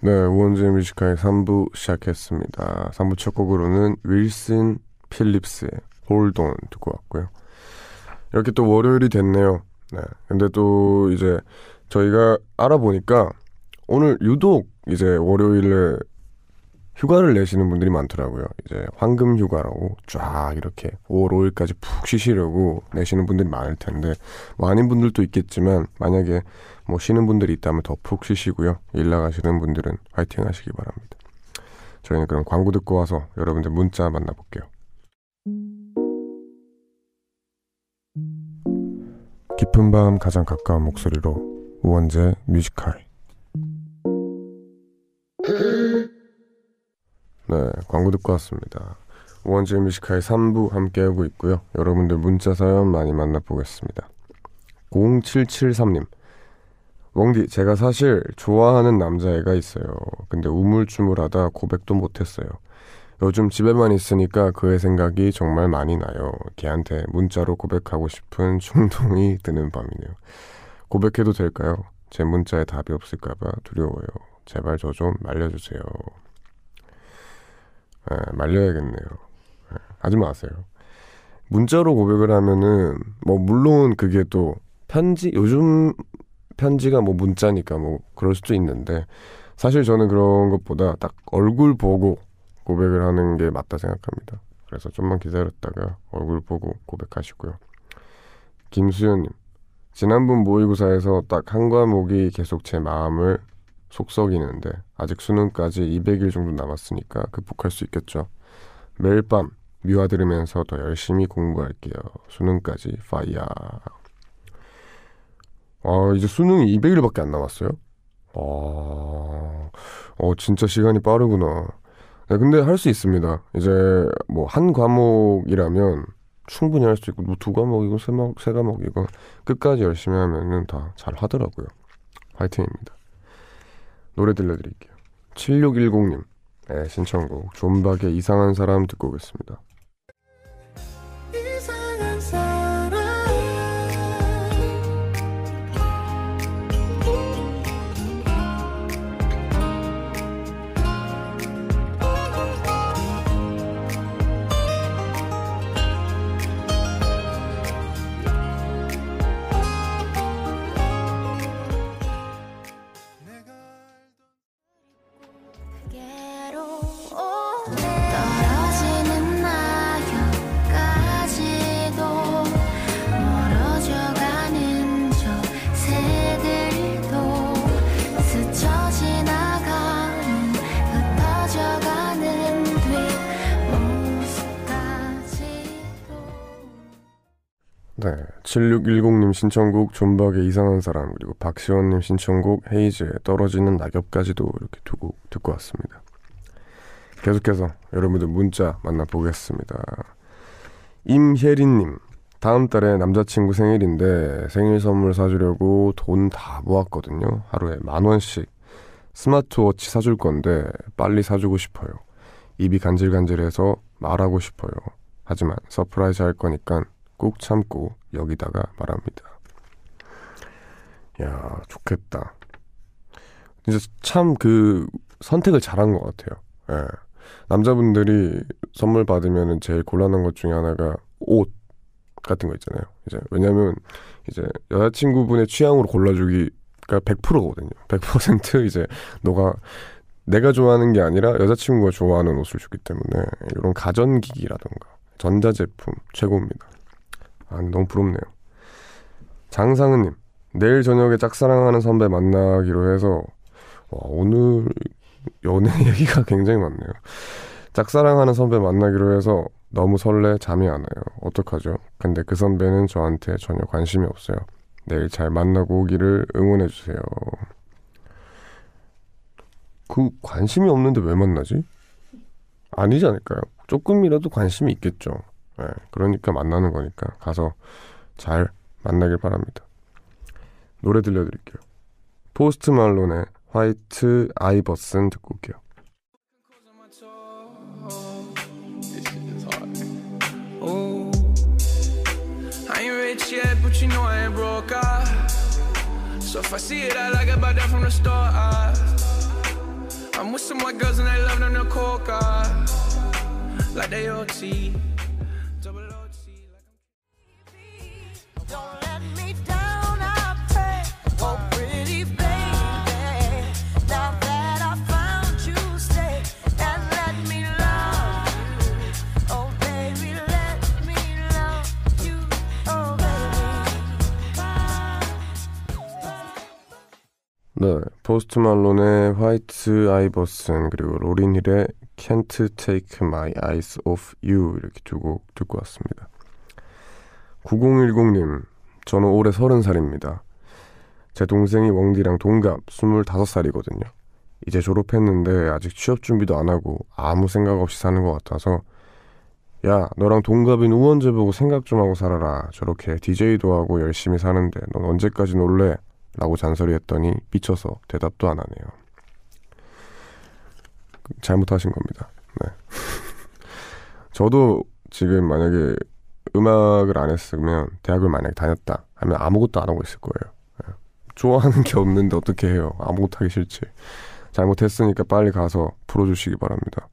네, 우원재 뮤지컬 3부 시작했습니다. 3부 첫 곡으로는 윌슨 필립스의 On 듣고 왔고요. 이렇게 또 월요일이 됐네요. 네, 근데 또 이제 저희가 알아보니까 오늘 유독 이제 월요일에 휴가를 내시는 분들이 많더라고요. 이제 황금 휴가라고 쫙 이렇게 5월 5일까지 푹 쉬시려고 내시는 분들이 많을 텐데 뭐 아닌 분들도 있겠지만 만약에 뭐 쉬는 분들이 있다면 더 푹 쉬시고요. 일 나가시는 분들은 화이팅 하시기 바랍니다. 저희는 그럼 광고 듣고 와서 여러분들 문자 만나볼게요. 깊은 밤 가장 가까운 목소리로 우원재 Music High 네, 광고 듣고 왔습니다. 우원재 Music High 3부 함께하고 있고요. 여러분들 문자 사연 많이 만나보겠습니다. 0773님 웡디 제가 사실 좋아하는 남자애가 있어요. 근데 우물쭈물하다 고백도 못했어요. 요즘 집에만 있으니까 그의 생각이 정말 많이 나요. 걔한테 문자로 고백하고 싶은 충동이 드는 밤이네요. 고백해도 될까요? 제 문자에 답이 없을까봐 두려워요. 제발 저 좀 말려주세요. 에, 말려야겠네요. 에, 하지 마세요. 문자로 고백을 하면은 뭐 물론 그게 또 편지 요즘 편지가 뭐 문자니까 뭐 그럴 수도 있는데 사실 저는 그런 것보다 딱 얼굴 보고 고백을 하는 게 맞다 생각합니다. 그래서 좀만 기다렸다가 얼굴 보고 고백하시고요. 김수현님, 지난번 모의고사에서 딱 한 과목이 계속 제 마음을 속썩이는데 아직 수능까지 200일 정도 남았으니까 극복할 수 있겠죠. 매일 밤 미화 들으면서 더 열심히 공부할게요. 수능까지 파이야. 아, 이제 수능이 200일밖에 안 남았어요? 아, 어, 진짜 시간이 빠르구나. 네, 근데 할 수 있습니다. 이제 뭐 한 과목이라면 충분히 할 수 있고, 뭐 두 과목이고 세, 마, 세 과목이고 끝까지 열심히 하면은 다 잘 하더라고요. 화이팅입니다. 노래 들려드릴게요. 7610님 의 신청곡 존박의 이상한 사람 듣고 오겠습니다. 7610님 신청곡 존박의 이상한 사람 그리고 박시원님 신청곡 헤이즈의 떨어지는 낙엽까지도 이렇게 두 곡 듣고 왔습니다. 계속해서 여러분들 문자 만나보겠습니다. 임혜린님 다음 달에 남자친구 생일인데 생일 선물 사주려고 돈 다 모았거든요. 하루에 만 원씩 스마트워치 사줄 건데 빨리 사주고 싶어요. 입이 간질간질해서 말하고 싶어요. 하지만 surprise 할 거니까 꾹 참고 여기다가 말합니다. 야 좋겠다. 진짜 참 그 선택을 잘한 것 같아요. 예. 남자분들이 선물 받으면 제일 곤란한 것 중에 하나가 옷 같은 거 있잖아요. 이제 왜냐면 이제 여자친구분의 취향으로 골라주기가 100%거든요. 100% 이제 너가 내가 좋아하는 게 아니라 여자친구가 좋아하는 옷을 주기 때문에 이런 가전기기라던가 전자제품 최고입니다. 아, 너무 부럽네요. 장상은님, 내일 저녁에 짝사랑하는 선배 만나기로 해서 와, 오늘 연애 얘기가 굉장히 많네요. 짝사랑하는 선배 만나기로 해서 너무 설레 잠이 안 와요. 어떡하죠? 근데 그 선배는 저한테 전혀 관심이 없어요. 내일 잘 만나고 오기를 응원해 주세요. 그 관심이 없는데 왜 만나지? 아니지 않을까요? 조금이라도 관심이 있겠죠. 예, 그러니까 만나는 거니까 가서 잘 만나길 바랍니다. 노래 들려드릴게요. 포스트 말론의 화이트 아이버슨 듣고 올게요. Ah. Ah. 네, 포스트 말론의 White Iverson 그리고 로린 힐의 Can't Take My Eyes Off You 이렇게 두 곡 듣고 왔습니다. 9010님, 저는 올해 30살입니다. 제 동생이 웡디랑 동갑 25살이거든요. 이제 졸업했는데 아직 취업 준비도 안 하고 아무 생각 없이 사는 것 같아서 야, 너랑 동갑인 우원재 보고 생각 좀 하고 살아라. 저렇게 DJ도 하고 열심히 사는데 넌 언제까지 놀래? 라고 잔소리했더니 삐쳐서 대답도 안 하네요. 잘못하신 겁니다. 네. 저도 지금 만약에 음악을 안 했으면 대학을 만약에 다녔다 하면 아무것도 안 하고 있을 거예요. 네. 좋아하는 게 없는데 어떻게 해요? 아무것도 하기 싫지. 잘못했으니까 빨리 가서 풀어주시기 바랍니다.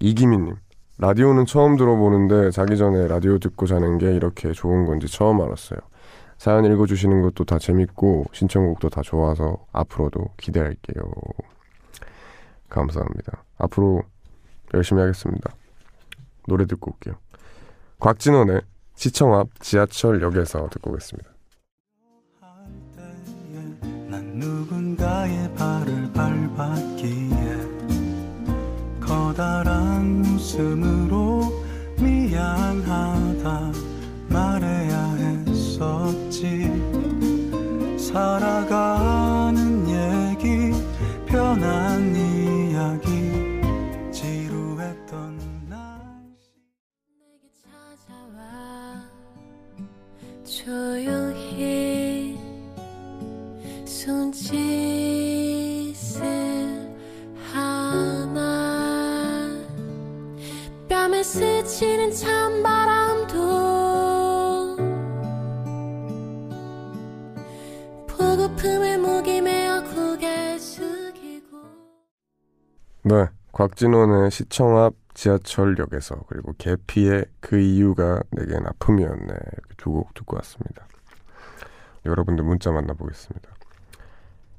이기민님, 라디오는 처음 들어보는데 자기 전에 라디오 듣고 자는 게 이렇게 좋은 건지 처음 알았어요. 사연 읽어주시는 것도 다 재밌고 신청곡도 다 좋아서 앞으로도 기대할게요. 감사합니다. 앞으로 열심히 하겠습니다. 노래 듣고 올게요. 곽진원의 시청 앞 지하철역에서 듣고 오겠습니다. 난 누군가의 발을 밟았기에 커다란 웃음으로 곽진원의 시청 앞 지하철역에서 그리고 개피의 그 이유가 내겐 아픔이었네 이렇게 두 곡 듣고 왔습니다. 여러분들 문자 만나보겠습니다.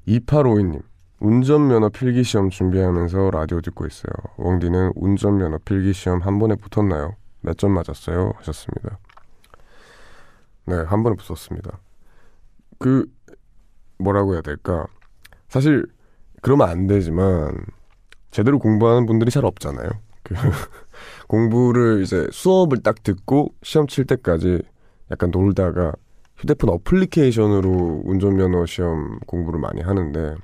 2852님 운전면허 필기시험 준비하면서 라디오 듣고 있어요. 웡디는 운전면허 필기시험 한 번에 붙었나요? 몇 점 맞았어요? 하셨습니다. 네, 한 번에 붙었습니다. 그 뭐라고 해야 될까? 사실 그러면 안 되지만 제대로 공부하는 분들이 잘 없잖아요. 그 공부를 이제 수업을 딱 듣고 시험 칠 때까지 약간 놀다가 휴대폰 어플리케이션으로 운전면허 시험 공부를 많이 하는데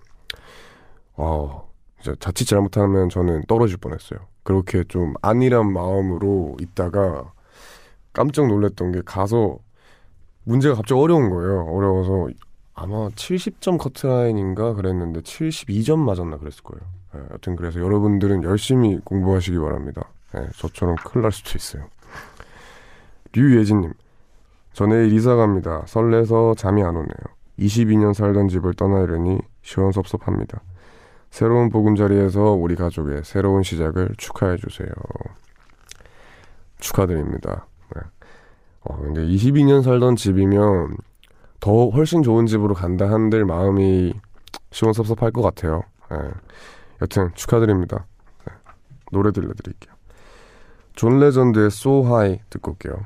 어 이제 자칫 잘못하면 저는 떨어질 뻔했어요. 그렇게 좀 안일한 마음으로 있다가 깜짝 놀랐던 게 가서 문제가 갑자기 어려운 거예요. 어려워서 아마 70점 커트라인인가 그랬는데 72점 맞았나 그랬을 거예요. 예, 여튼 그래서 여러분들은 열심히 공부하시기 바랍니다. 예, 저처럼 큰일 날 수도 있어요. 류예진님, 저 내일 이사 갑니다. 설레서 잠이 안 오네요. 22년 살던 집을 떠나려니 시원섭섭합니다. 새로운 보금자리에서 우리 가족의 새로운 시작을 축하해 주세요. 축하드립니다. 네. 어, 근데 22년 살던 집이면 더 훨씬 좋은 집으로 간다 한들 마음이 시원섭섭할 것 같아요. 예. 여튼 축하드립니다. 네. 노래 들려드릴게요. 존 레전드의 So High 듣고 올게요.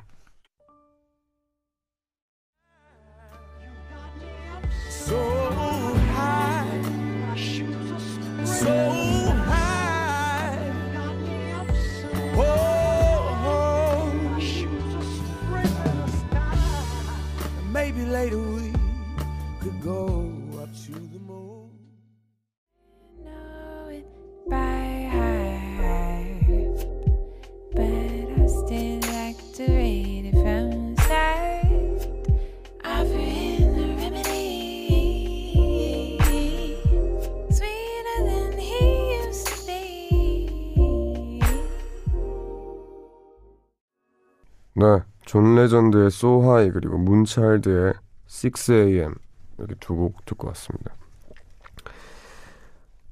네, 존 레전드의 So High 그리고 문차일드의 6am 이렇게 두 곡 듣고 왔습니다.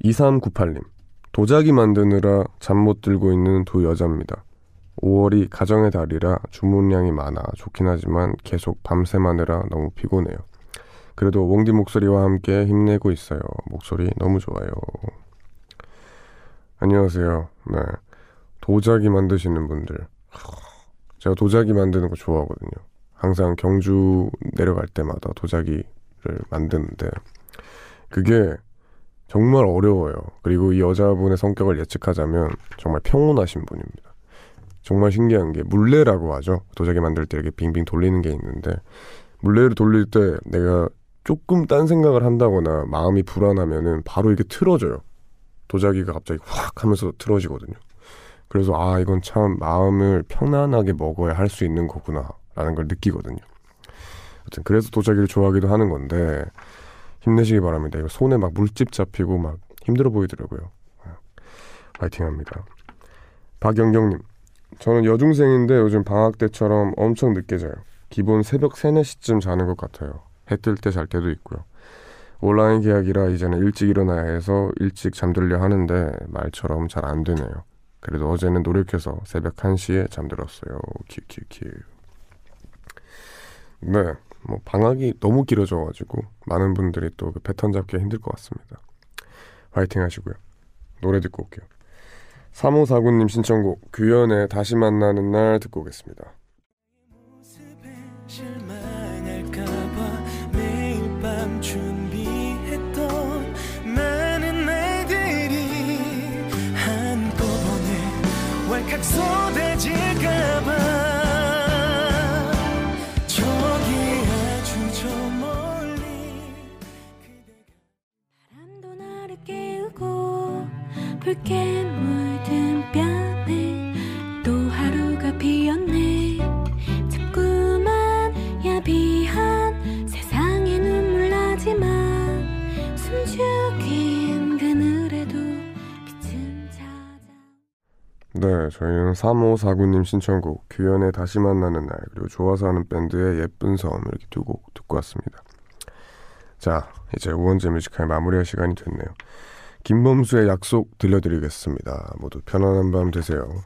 2398님 도자기 만드느라 잠 못 들고 있는 두 여자입니다. 5월이 가정의 달이라 주문량이 많아 좋긴 하지만 계속 밤새마느라 너무 피곤해요. 그래도 웡디 목소리와 함께 힘내고 있어요. 목소리 너무 좋아요. 안녕하세요. 네. 도자기 만드시는 분들. 제가 도자기 만드는 거 좋아하거든요. 항상 경주 내려갈 때마다 도자기를 만드는데 그게 정말 어려워요. 그리고 이 여자분의 성격을 예측하자면 정말 평온하신 분입니다. 정말 신기한 게 물레라고 하죠. 도자기 만들 때 이렇게 빙빙 돌리는 게 있는데 물레를 돌릴 때 내가 조금 딴 생각을 한다거나 마음이 불안하면은 바로 이게 틀어져요. 도자기가 갑자기 확 하면서 틀어지거든요. 그래서 아 이건 참 마음을 편안하게 먹어야 할 수 있는 거구나라는 걸 느끼거든요. 아무튼 그래서 도자기를 좋아하기도 하는 건데 힘내시기 바랍니다. 이거 손에 막 물집 잡히고 막 힘들어 보이더라고요. 파이팅합니다. 박영경님, 저는 여중생인데 요즘 방학 때처럼 엄청 늦게 자요. 기본 새벽 3, 4시쯤 자는 것 같아요. 해 뜰 때 잘 때도 있고요. 온라인 계약이라 이제는 일찍 일어나야 해서 일찍 잠들려 하는데 말처럼 잘 안 되네요. 그래도 어제는 노력해서 새벽 1시에 잠들었어요. 큐큐큐. 네, 뭐 방학이 너무 길어져 가지고 많은 분들이 또 그 패턴 잡기가 힘들 것 같습니다. 화이팅 하시고요. 노래 듣고 올게요. 3549님 신청곡 규현의 다시 만나는 날 듣고 오겠습니다. 저희는 3549님 신청곡 규현의 다시 만나는 날 그리고 좋아서 하는 밴드의 예쁜 섬 이렇게 두 곡 듣고 왔습니다. 자, 이제 우원재 뮤지컬 마무리할 시간이 됐네요. 김범수의 약속 들려드리겠습니다. 모두 편안한 밤 되세요.